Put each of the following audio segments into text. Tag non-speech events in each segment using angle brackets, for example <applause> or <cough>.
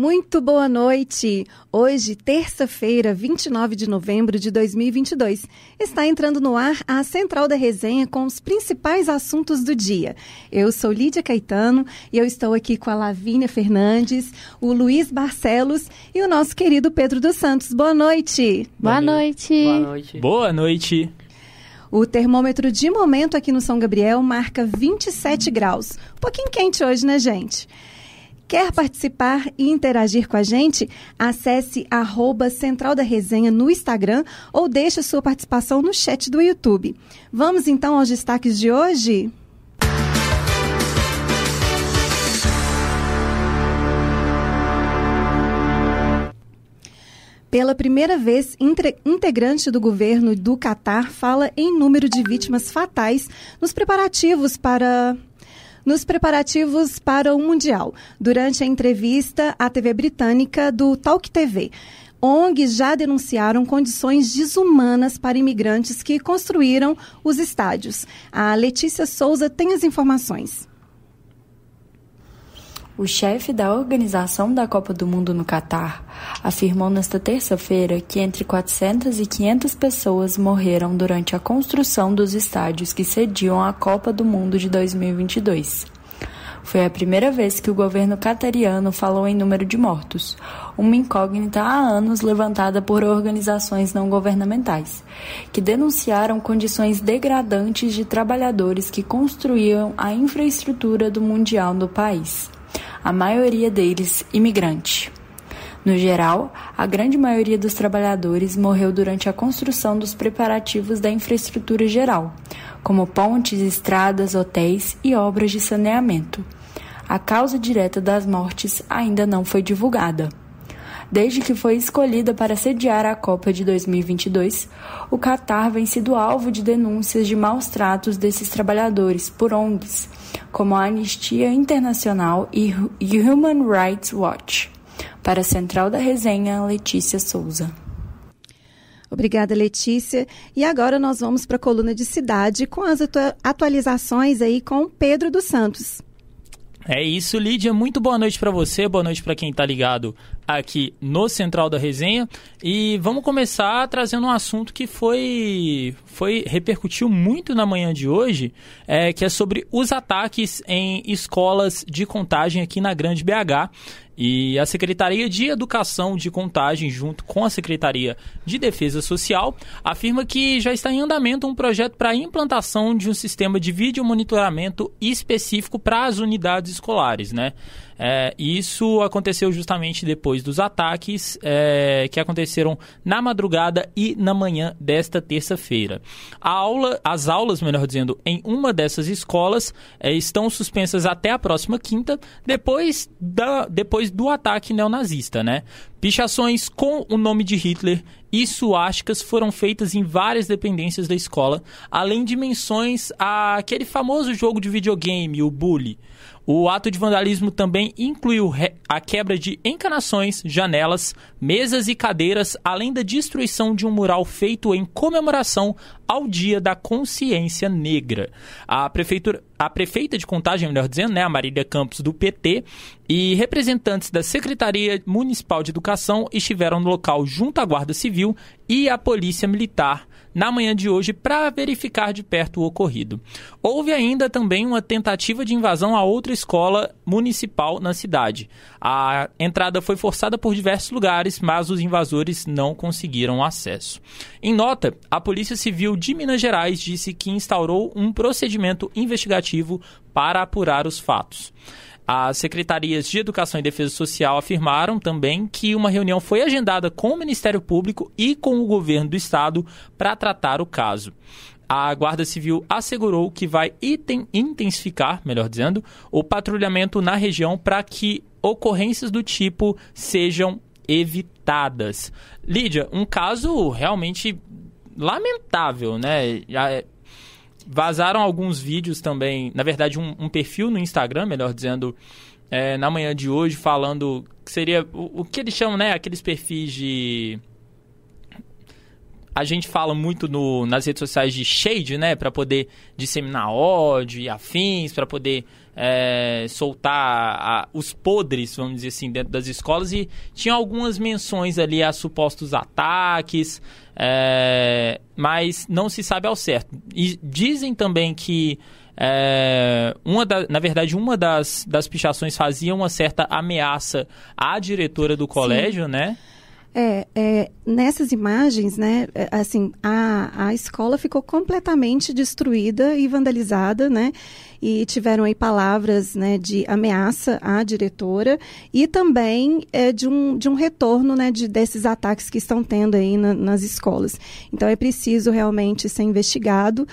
Muito boa noite! Hoje, terça-feira, 29 de novembro de 2022, está entrando no ar a Central da Resenha com os principais assuntos do dia. Eu sou Lídia Caetano e eu estou aqui com a Lavínia Fernandes, o Luiz Barcelos e o nosso querido Pedro dos Santos. Boa noite! Boa noite! Boa noite! Boa noite! O termômetro de momento aqui no São Gabriel marca 27 graus. Um pouquinho quente hoje, né, gente? Quer participar e interagir com a gente? Acesse arroba Central da Resenha no Instagram ou deixe sua participação no chat do YouTube. Vamos então aos destaques de hoje? Pela primeira vez, integrante do governo do Catar fala em número de vítimas fatais nos preparativos para nos preparativos para o Mundial, durante a entrevista à TV britânica do Talk TV. ONGs já denunciaram condições desumanas para imigrantes que construíram os estádios. A Letícia Souza tem as informações. O chefe da organização da Copa do Mundo no Catar afirmou nesta terça-feira que entre 400 e 500 pessoas morreram durante a construção dos estádios que sediam a Copa do Mundo de 2022. Foi a primeira vez que o governo catariano falou em número de mortos, uma incógnita há anos levantada por organizações não governamentais, que denunciaram condições degradantes de trabalhadores que construíam a infraestrutura do Mundial no país a maioria deles imigrante. No geral, a grande maioria dos trabalhadores morreu durante a construção dos preparativos da infraestrutura geral, como pontes, estradas, hotéis e obras de saneamento. A causa direta das mortes ainda não foi divulgada. Desde que foi escolhida para sediar a Copa de 2022, o Catar vem sido alvo de denúncias de maus tratos desses trabalhadores por ONGs, como a Anistia Internacional e Human Rights Watch. Para a Central da Resenha, Letícia Souza. Obrigada, Letícia. E agora nós vamos para a coluna de cidade com as atualizações aí com Pedro dos Santos. É isso, Lídia. Muito boa noite para você, boa noite para quem está ligado aqui no Central da Resenha. E vamos começar trazendo um assunto que foi, foi repercutiu muito na manhã de hoje, é, que é sobre os ataques em escolas de contagem aqui na Grande BH. E a Secretaria de Educação de Contagem, junto com a Secretaria de Defesa Social, afirma que já está em andamento um projeto para a implantação de um sistema de vídeo monitoramento específico para as unidades escolares, né? É, isso aconteceu justamente depois dos ataques é, que aconteceram na madrugada e na manhã desta terça-feira. Aula, as aulas, melhor dizendo, em uma dessas escolas é, estão suspensas até a próxima quinta, depois, da, depois do ataque neonazista, né? Pichações com o nome de Hitler e suásticas foram feitas em várias dependências da escola, além de menções àquele famoso jogo de videogame, o Bully. O ato de vandalismo também incluiu a quebra de encanações, janelas, mesas e cadeiras, além da destruição de um mural feito em comemoração ao Dia da Consciência Negra. A prefeitura, a prefeita de Contagem, melhor dizendo, né, a Marília Campos do PT, e representantes da Secretaria Municipal de Educação estiveram no local junto à Guarda Civil e à Polícia Militar na manhã de hoje para verificar de perto o ocorrido. Houve ainda também uma tentativa de invasão a outra escola municipal na cidade. A entrada foi forçada por diversos lugares, mas os invasores não conseguiram acesso. Em nota, a Polícia Civil de Minas Gerais disse que instaurou um procedimento investigativo para apurar os fatos. As secretarias de Educação e Defesa Social afirmaram também que uma reunião foi agendada com o Ministério Público e com o governo do estado para tratar o caso. A Guarda Civil assegurou que vai intensificar, melhor dizendo, o patrulhamento na região para que ocorrências do tipo sejam evitadas. Lídia, um caso realmente lamentável, né? Vazaram alguns vídeos também, na verdade, um, um perfil no Instagram, melhor dizendo, é, na manhã de hoje, falando que seria o, o, que eles chamam, né? Aqueles perfis de. a gente fala muito no, nas redes sociais de shade, né? Para poder disseminar ódio e afins, para poder é, soltar a, os podres, vamos dizer assim, dentro das escolas. E tinha algumas menções ali a supostos ataques, é, mas não se sabe ao certo. E dizem também que é, uma da, na verdade, uma das, das pichações fazia uma certa ameaça à diretora do colégio, Sim. né? É, é, nessas imagens, né, é, assim, a, a escola ficou completamente destruída e vandalizada, né, e tiveram aí palavras, né, de ameaça à diretora e também é, de, um, de um retorno, né, de, desses ataques que estão tendo aí na, nas escolas. Então, é preciso realmente ser investigado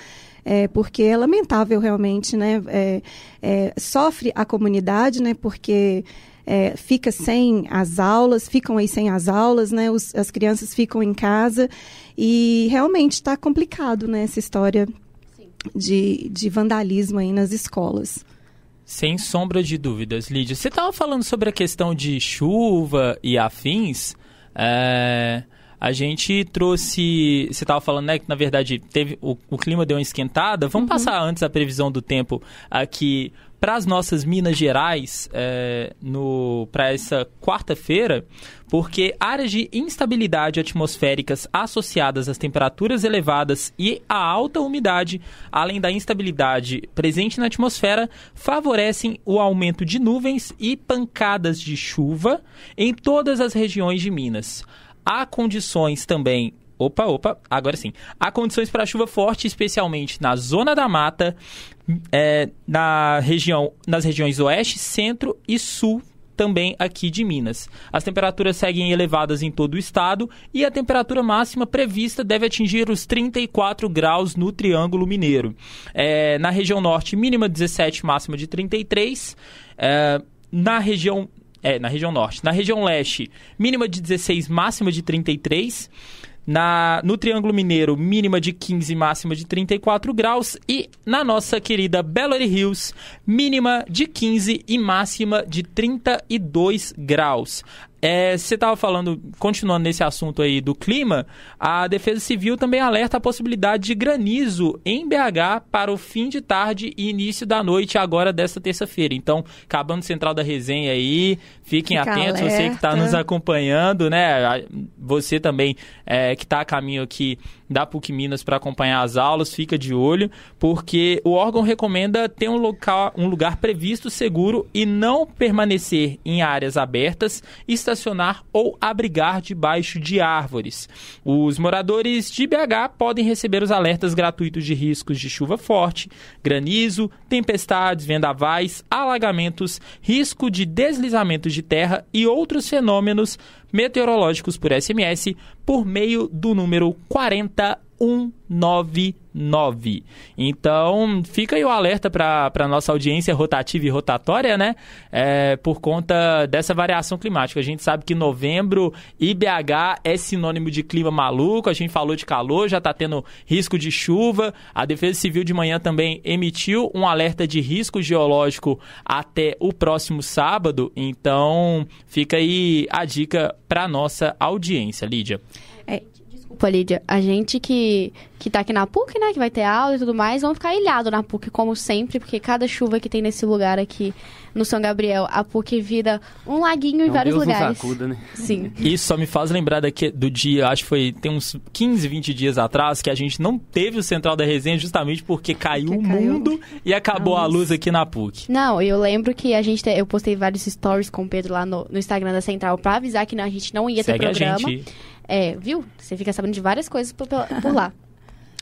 é, porque é lamentável realmente, né? É, é, sofre a comunidade, né? Porque é, fica sem as aulas, ficam aí sem as aulas, né? Os, as crianças ficam em casa e realmente está complicado, né? Essa história de, de vandalismo aí nas escolas. Sem sombra de dúvidas, Lídia. Você estava falando sobre a questão de chuva e afins. É, a gente trouxe. Você estava falando, né, que na verdade teve o, o clima deu uma esquentada. Vamos uhum. passar antes a previsão do tempo aqui para as nossas Minas Gerais é, para essa quarta-feira, porque áreas de instabilidade atmosféricas associadas às temperaturas elevadas e à alta umidade, além da instabilidade presente na atmosfera, favorecem o aumento de nuvens e pancadas de chuva em todas as regiões de Minas. Há condições também Opa, opa, agora sim. Há condições para chuva forte, especialmente na zona da mata, é, na região, nas regiões oeste, centro e sul também aqui de Minas. As temperaturas seguem elevadas em todo o estado e a temperatura máxima prevista deve atingir os 34 graus no Triângulo Mineiro. É, na região norte, mínima 17, máxima de 33. É, na região é, na região norte. Na região leste, mínima de 16, máxima de 33. Na, no Triângulo Mineiro, mínima de 15, máxima de 34 graus. E na nossa querida Belo Hills, mínima de 15 e máxima de 32 graus. É, você estava falando, continuando nesse assunto aí do clima, a Defesa Civil também alerta a possibilidade de granizo em BH para o fim de tarde e início da noite agora desta terça-feira. Então, acabando central da resenha aí, fiquem Fica atentos, alerta. você que está nos acompanhando, né? Você também é, que está a caminho aqui da PUC Minas para acompanhar as aulas, fica de olho, porque o órgão recomenda ter um, local, um lugar previsto seguro e não permanecer em áreas abertas, estacionar ou abrigar debaixo de árvores. Os moradores de BH podem receber os alertas gratuitos de riscos de chuva forte, granizo, tempestades, vendavais, alagamentos, risco de deslizamentos de terra e outros fenômenos meteorológicos por SMS por meio do número 40199. Então, fica aí o alerta para a nossa audiência rotativa e rotatória, né? É, por conta dessa variação climática. A gente sabe que novembro IBH é sinônimo de clima maluco. A gente falou de calor, já está tendo risco de chuva. A Defesa Civil de manhã também emitiu um alerta de risco geológico até o próximo sábado. Então, fica aí a dica para nossa audiência, Lídia. É, desculpa, Lídia. A gente que, que tá aqui na PUC, né, que vai ter aula e tudo mais, vão ficar ilhado na PUC, como sempre, porque cada chuva que tem nesse lugar aqui no São Gabriel, a PUC vira um laguinho em vários Deus lugares. Acuda, né? Sim. Isso só me faz lembrar daqui, do dia, acho que foi, tem uns 15, 20 dias atrás, que a gente não teve o Central da Resenha justamente porque caiu o mundo e acabou a luz aqui na PUC. Não, eu lembro que a gente, eu postei vários stories com o Pedro lá no, no Instagram da Central pra avisar que a gente não ia Segue ter programa. A gente. É, viu? Você fica sabendo de várias coisas por, por lá. <laughs>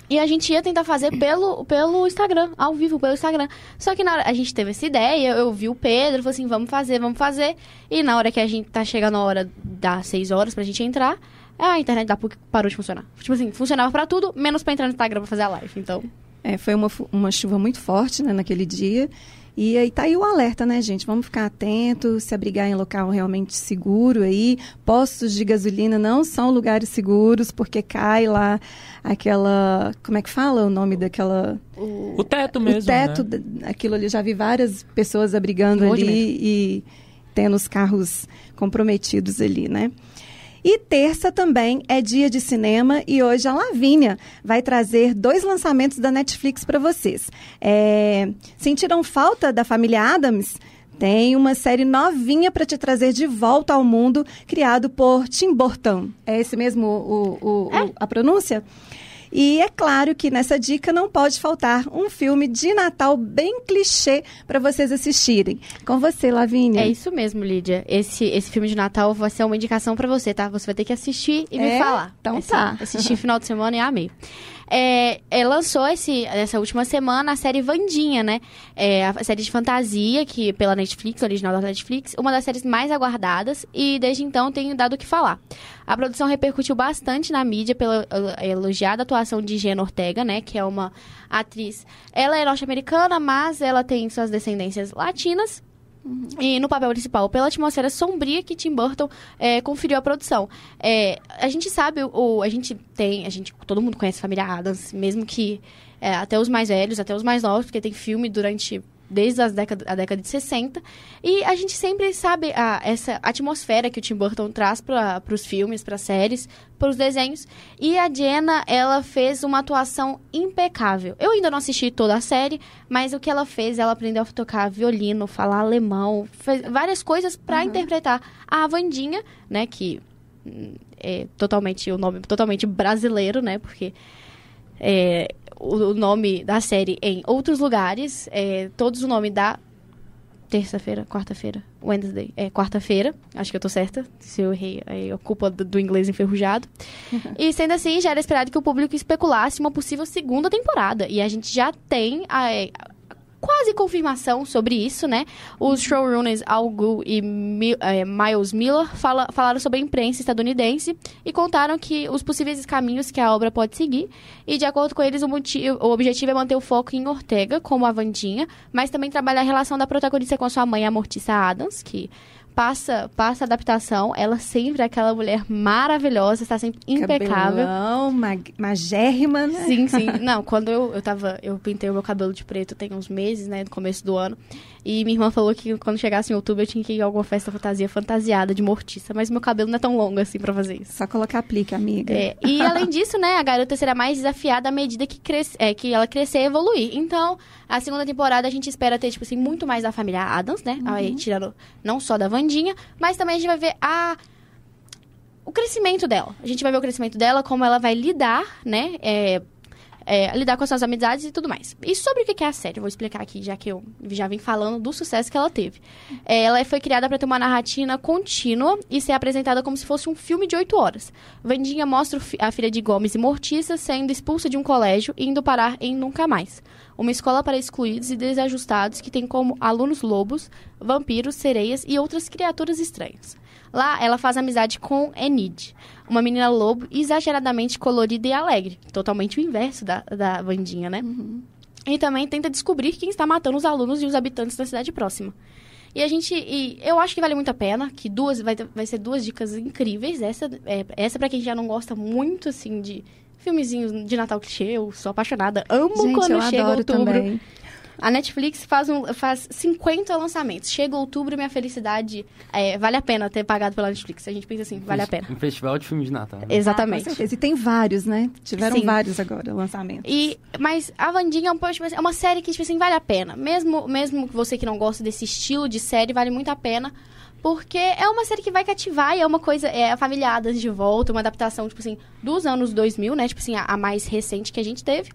E a gente ia tentar fazer pelo, pelo Instagram, ao vivo, pelo Instagram. Só que na hora a gente teve essa ideia, eu vi o Pedro, falou assim, vamos fazer, vamos fazer. E na hora que a gente tá chegando a hora das 6 horas pra gente entrar, a internet da PUC parou de funcionar. Tipo assim, funcionava pra tudo, menos pra entrar no Instagram pra fazer a live, então... É, foi uma, uma chuva muito forte, né, naquele dia. E aí tá aí o alerta, né, gente? Vamos ficar atentos, se abrigar em local realmente seguro aí. Postos de gasolina não são lugares seguros, porque cai lá aquela. Como é que fala o nome daquela. O, o teto mesmo. O teto, né? aquilo ali. Já vi várias pessoas abrigando ali e tendo os carros comprometidos ali, né? E terça também é dia de cinema e hoje a Lavínia vai trazer dois lançamentos da Netflix para vocês. É... Sentiram falta da família Adams? Tem uma série novinha para te trazer de volta ao mundo, criado por Tim Burton. É esse mesmo o, o, é? o, a pronúncia? E é claro que nessa dica não pode faltar um filme de Natal bem clichê para vocês assistirem. Com você, Lavínia. É isso mesmo, Lídia. Esse, esse filme de Natal vai ser uma indicação para você, tá? Você vai ter que assistir e é? me falar. Então tá. Assistir final de semana e amei é, é, lançou esse, essa última semana a série Vandinha, né? É, a série de fantasia, que pela Netflix, original da Netflix, uma das séries mais aguardadas e desde então tem dado o que falar. A produção repercutiu bastante na mídia pela elogiada atuação de Jenna Ortega, né? Que é uma atriz. Ela é norte-americana, mas ela tem suas descendências latinas. E no papel principal, pela atmosfera sombria que Tim Burton é, conferiu à produção. É, a gente sabe, o, a gente tem, a gente, todo mundo conhece a família Adams, mesmo que é, até os mais velhos, até os mais novos, porque tem filme durante desde as década, a década de 60. E a gente sempre sabe a, essa atmosfera que o Tim Burton traz para os filmes, para as séries, para os desenhos. E a Jenna, ela fez uma atuação impecável. Eu ainda não assisti toda a série, mas o que ela fez, ela aprendeu a tocar violino, falar alemão, fez várias coisas para uhum. interpretar a Vandinha, né, que hum, é totalmente o nome totalmente brasileiro, né, porque é, o nome da série em outros lugares, é, todos o nome da terça-feira, quarta-feira, Wednesday, é quarta-feira, acho que eu tô certa, se eu errei, é culpa do, do inglês enferrujado. <laughs> e sendo assim, já era esperado que o público especulasse uma possível segunda temporada, e a gente já tem a, quase confirmação sobre isso, né? Os showrunners Al Gu e é, Miles Miller fala, falaram sobre a imprensa estadunidense e contaram que os possíveis caminhos que a obra pode seguir. E, de acordo com eles, o, motivo, o objetivo é manter o foco em Ortega, como a Vandinha, mas também trabalhar a relação da protagonista com sua mãe, a Morticia Adams, que passa, passa a adaptação, ela sempre é aquela mulher maravilhosa, está sempre impecável. Cabelão, mag magérrima, né? Sim, sim. Não, quando eu, eu tava, eu pintei o meu cabelo de preto tem uns meses, né, no começo do ano. E minha irmã falou que quando chegasse em outubro eu tinha que ir a alguma festa fantasia fantasiada de mortiça, mas meu cabelo não é tão longo assim para fazer isso. Só colocar aplique, amiga. É, e <laughs> além disso, né, a garota será mais desafiada à medida que, cresce, é, que ela crescer e evoluir. Então, a segunda temporada a gente espera ter, tipo assim, muito mais da família Adams, né? Uhum. Aí, tirando não só da Vandinha, mas também a gente vai ver a o crescimento dela. A gente vai ver o crescimento dela, como ela vai lidar, né? É, é, lidar com as suas amizades e tudo mais. E sobre o que é a série, vou explicar aqui, já que eu já vim falando do sucesso que ela teve. É, ela foi criada para ter uma narrativa contínua e ser apresentada como se fosse um filme de oito horas. Vandinha mostra a filha de Gomes e Mortiça sendo expulsa de um colégio e indo parar em Nunca Mais. Uma escola para excluídos e desajustados que tem como alunos lobos, vampiros, sereias e outras criaturas estranhas. Lá, ela faz amizade com Enid, uma menina lobo exageradamente colorida e alegre. Totalmente o inverso da, da Vandinha, né? Uhum. E também tenta descobrir quem está matando os alunos e os habitantes da cidade próxima. E a gente. E eu acho que vale muito a pena, que duas. Vai, vai ser duas dicas incríveis. Essa, é, essa para quem já não gosta muito, assim, de filmezinhos de Natal clichê. Eu sou apaixonada. Amo gente, quando chega outubro. Também. A Netflix faz, um, faz 50 lançamentos. Chega outubro, minha felicidade é, vale a pena ter pagado pela Netflix. A gente pensa assim, vale a pena. Um festival de filmes de Natal. Né? Exatamente. Ah, e tem vários, né? Tiveram Sim. vários agora, lançamentos. E, mas a Vandinha é, um, tipo assim, é uma série que, tipo assim, vale a pena. Mesmo, mesmo você que não gosta desse estilo de série, vale muito a pena. Porque é uma série que vai cativar e é uma coisa, é Adams de volta, uma adaptação, tipo assim, dos anos 2000, né? Tipo assim, a, a mais recente que a gente teve.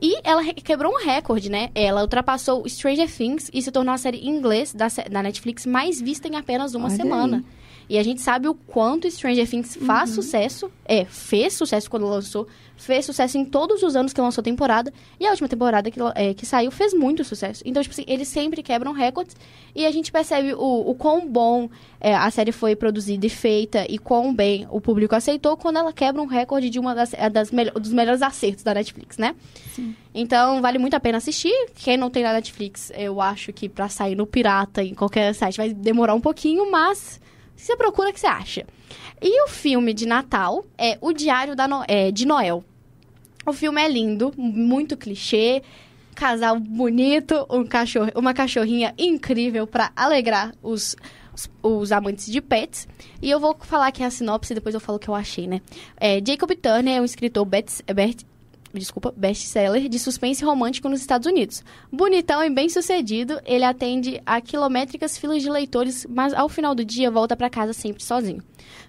E ela quebrou um recorde, né? Ela ultrapassou Stranger Things e se tornou a série em inglês da, da Netflix mais vista em apenas uma Olha semana. Aí. E a gente sabe o quanto Stranger Things faz uhum. sucesso, é, fez sucesso quando lançou, fez sucesso em todos os anos que lançou a temporada, e a última temporada que, é, que saiu fez muito sucesso. Então, tipo assim, eles sempre quebram recordes, e a gente percebe o, o quão bom é, a série foi produzida e feita, e quão bem o público aceitou quando ela quebra um recorde de uma das, é, das me dos melhores acertos da Netflix, né? Sim. Então, vale muito a pena assistir. Quem não tem na Netflix, eu acho que para sair no Pirata, em qualquer site, vai demorar um pouquinho, mas você procura que você acha. E o filme de Natal é O Diário no... é, de Noel. O filme é lindo, muito clichê, casal bonito, um cachorro, uma cachorrinha incrível para alegrar os os, os, amantes de pets. E eu vou falar aqui a sinopse depois eu falo o que eu achei, né? É, Jacob Turner é um escritor bet, bet, desculpa, best-seller de suspense romântico nos Estados Unidos. Bonitão e bem-sucedido, ele atende a quilométricas filas de leitores, mas ao final do dia volta para casa sempre sozinho,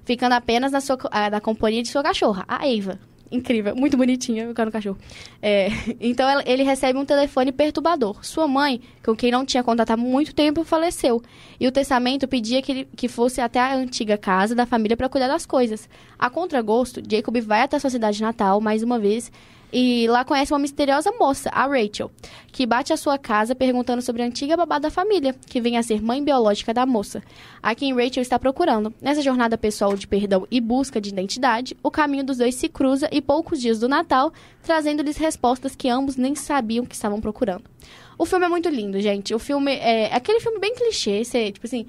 ficando apenas na, sua, na companhia de sua cachorra, a Eva incrível, muito bonitinha, eu quero um cachorro. É, <laughs> então ele recebe um telefone perturbador. Sua mãe, com quem não tinha contato há muito tempo, faleceu. E o testamento pedia que ele que fosse até a antiga casa da família para cuidar das coisas. A contragosto, Jacob vai até sua cidade natal mais uma vez e lá conhece uma misteriosa moça, a Rachel, que bate à sua casa perguntando sobre a antiga babá da família, que vem a ser mãe biológica da moça, a quem Rachel está procurando. Nessa jornada pessoal de perdão e busca de identidade, o caminho dos dois se cruza e poucos dias do Natal, trazendo-lhes respostas que ambos nem sabiam que estavam procurando. O filme é muito lindo, gente. O filme é, é aquele filme bem clichê. Você, tipo assim,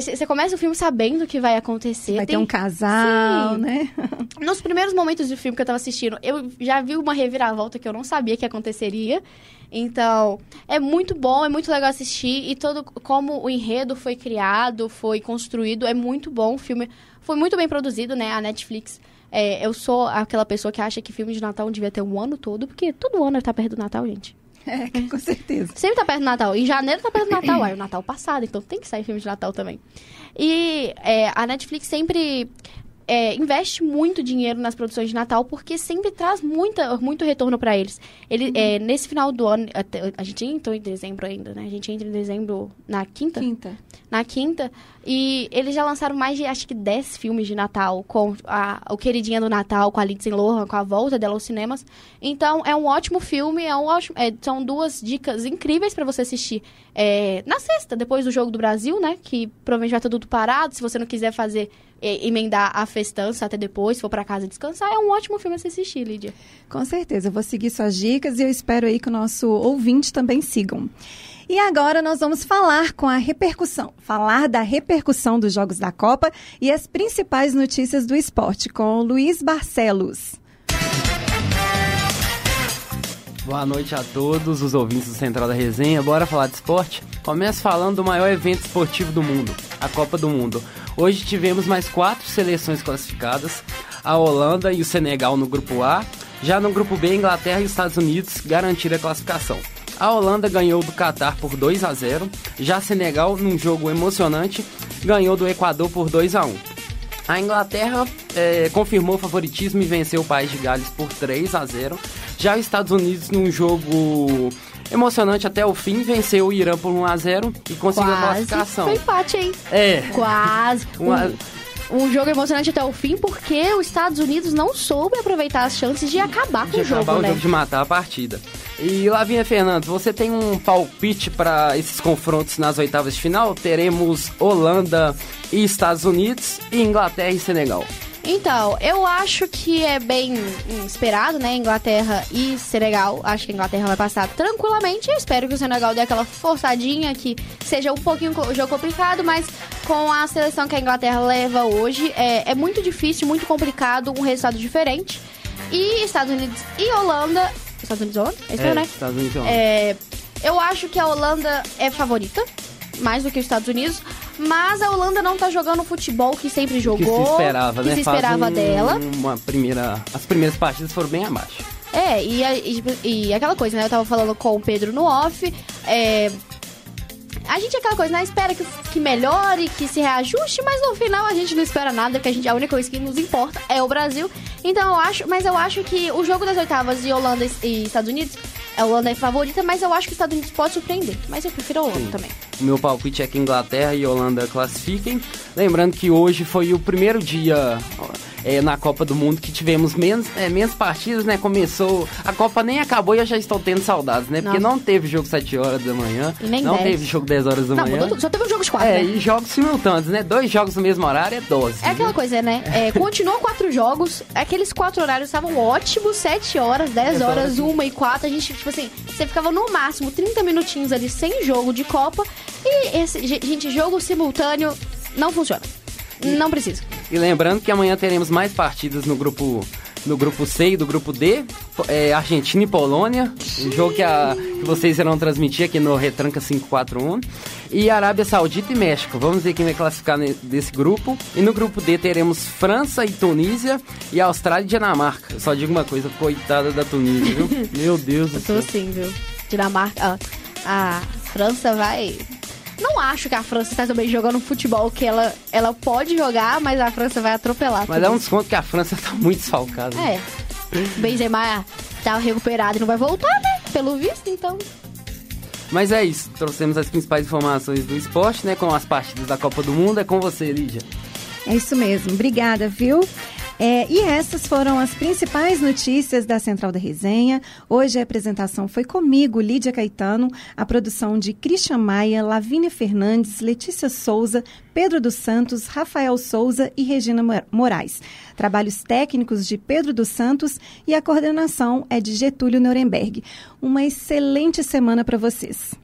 você é, começa o filme sabendo o que vai acontecer. Vai Tem... ter um casal, Sim. né? <laughs> Nos primeiros momentos do filme que eu tava assistindo, eu já vi uma reviravolta que eu não sabia que aconteceria. Então, é muito bom, é muito legal assistir. E todo como o enredo foi criado, foi construído, é muito bom. O filme foi muito bem produzido, né? A Netflix. É, eu sou aquela pessoa que acha que filme de Natal devia ter um ano todo, porque todo ano tá perto do Natal, gente. <laughs> É, com certeza. Sempre tá perto do Natal. Em janeiro tá perto do Natal. Aí o Natal passado, então tem que sair filme de Natal também. E é, a Netflix sempre é, investe muito dinheiro nas produções de Natal porque sempre traz muita, muito retorno para eles. Ele, uhum. é, nesse final do ano, até, a gente entrou em dezembro ainda, né? A gente entra em dezembro na quinta? Quinta. Na quinta. E eles já lançaram mais de, acho que, 10 filmes de Natal com a, o Queridinha do Natal, com a Lindsay Lohan, com a volta dela aos cinemas. Então, é um ótimo filme, é um ótimo, é, são duas dicas incríveis para você assistir é, na sexta, depois do Jogo do Brasil, né? Que provavelmente vai estar tudo parado, se você não quiser fazer emendar a festança até depois, se for para casa descansar, é um ótimo filme a se assistir, Lídia. Com certeza, eu vou seguir suas dicas e eu espero aí que o nosso ouvinte também sigam. E agora nós vamos falar com a repercussão, falar da repercussão dos Jogos da Copa e as principais notícias do esporte com Luiz Barcelos. Boa noite a todos os ouvintes do Central da Resenha. Bora falar de esporte? Começo falando do maior evento esportivo do mundo, a Copa do Mundo. Hoje tivemos mais quatro seleções classificadas: a Holanda e o Senegal no grupo A. Já no grupo B, Inglaterra e os Estados Unidos garantiram a classificação. A Holanda ganhou do Catar por 2 a 0. Já Senegal, num jogo emocionante, ganhou do Equador por 2 a 1. A Inglaterra é, confirmou o favoritismo e venceu o País de Gales por 3 a 0. Já os Estados Unidos, num jogo emocionante até o fim, venceu o Irã por 1x0 e conseguiu Quase a classificação. Foi empate, hein? É. Quase. Uma... Um, um jogo emocionante até o fim, porque os Estados Unidos não soube aproveitar as chances de acabar com de o jogo, acabar né? o jogo, de matar a partida. E Lavinha Fernandes, você tem um palpite para esses confrontos nas oitavas de final? Teremos Holanda e Estados Unidos e Inglaterra e Senegal. Então, eu acho que é bem esperado, né? Inglaterra e Senegal. Acho que a Inglaterra vai passar tranquilamente. Eu espero que o Senegal dê aquela forçadinha, que seja um pouquinho o jogo complicado, mas com a seleção que a Inglaterra leva hoje, é, é muito difícil, muito complicado, um resultado diferente. E Estados Unidos e Holanda. Estados Unidos e Holanda? É isso é, né? Estados Unidos e Holanda. É, eu acho que a Holanda é favorita, mais do que os Estados Unidos. Mas a Holanda não tá jogando o futebol que sempre jogou. Que se esperava, que né? se esperava dela. Uma primeira, as primeiras partidas foram bem abaixo. É, e, e, e, aquela coisa, né? Eu tava falando com o Pedro no off. É, a gente é aquela coisa, né? Espera que, que melhore, que se reajuste, mas no final a gente não espera nada, porque a, gente, a única coisa que nos importa é o Brasil. Então eu acho, mas eu acho que o jogo das oitavas de Holanda e Estados Unidos a Holanda é favorita, mas eu acho que os Estados Unidos pode surpreender. Mas eu prefiro a Holanda Sim. também. Meu palpite é que Inglaterra e Holanda classifiquem. Lembrando que hoje foi o primeiro dia é, na Copa do Mundo que tivemos menos, é, menos partidas, né? Começou. A Copa nem acabou e eu já estou tendo saudades, né? Porque não teve jogo 7 horas da manhã. E nem não 10. teve jogo 10 horas da não, manhã. Só teve um jogo de 4. É, né? e jogos simultâneos, né? Dois jogos no mesmo horário é 12. É aquela coisa, né? É, <laughs> continuou quatro jogos, aqueles quatro horários estavam ótimos, 7 horas, 10 horas, 1 e 4. A gente, tipo assim, você ficava no máximo 30 minutinhos ali sem jogo de Copa. E esse, gente, jogo simultâneo não funciona. Não precisa. E lembrando que amanhã teremos mais partidas no grupo no grupo C e do grupo D, é, Argentina e Polônia, um jogo que, a, que vocês irão transmitir aqui no Retranca 541. e Arábia Saudita e México. Vamos ver quem vai classificar desse grupo. E no grupo D teremos França e Tunísia e Austrália e Dinamarca. Eu só digo uma coisa, coitada da Tunísia, viu? <laughs> Meu Deus do céu. Eu tô sim, viu? Dinamarca, a França vai não acho que a França está também jogando futebol que ela, ela pode jogar, mas a França vai atropelar. Mas é um desconto que a França está muito desfalcada. É. Benzema tá recuperado e não vai voltar, né? Pelo visto, então. Mas é isso, trouxemos as principais informações do esporte, né? Com as partidas da Copa do Mundo. É com você, Lígia. É isso mesmo. Obrigada, viu? É, e essas foram as principais notícias da Central da Resenha. Hoje a apresentação foi comigo, Lídia Caetano, a produção de Christian Maia, Lavínia Fernandes, Letícia Souza, Pedro dos Santos, Rafael Souza e Regina Moraes. Trabalhos técnicos de Pedro dos Santos e a coordenação é de Getúlio Nuremberg. Uma excelente semana para vocês.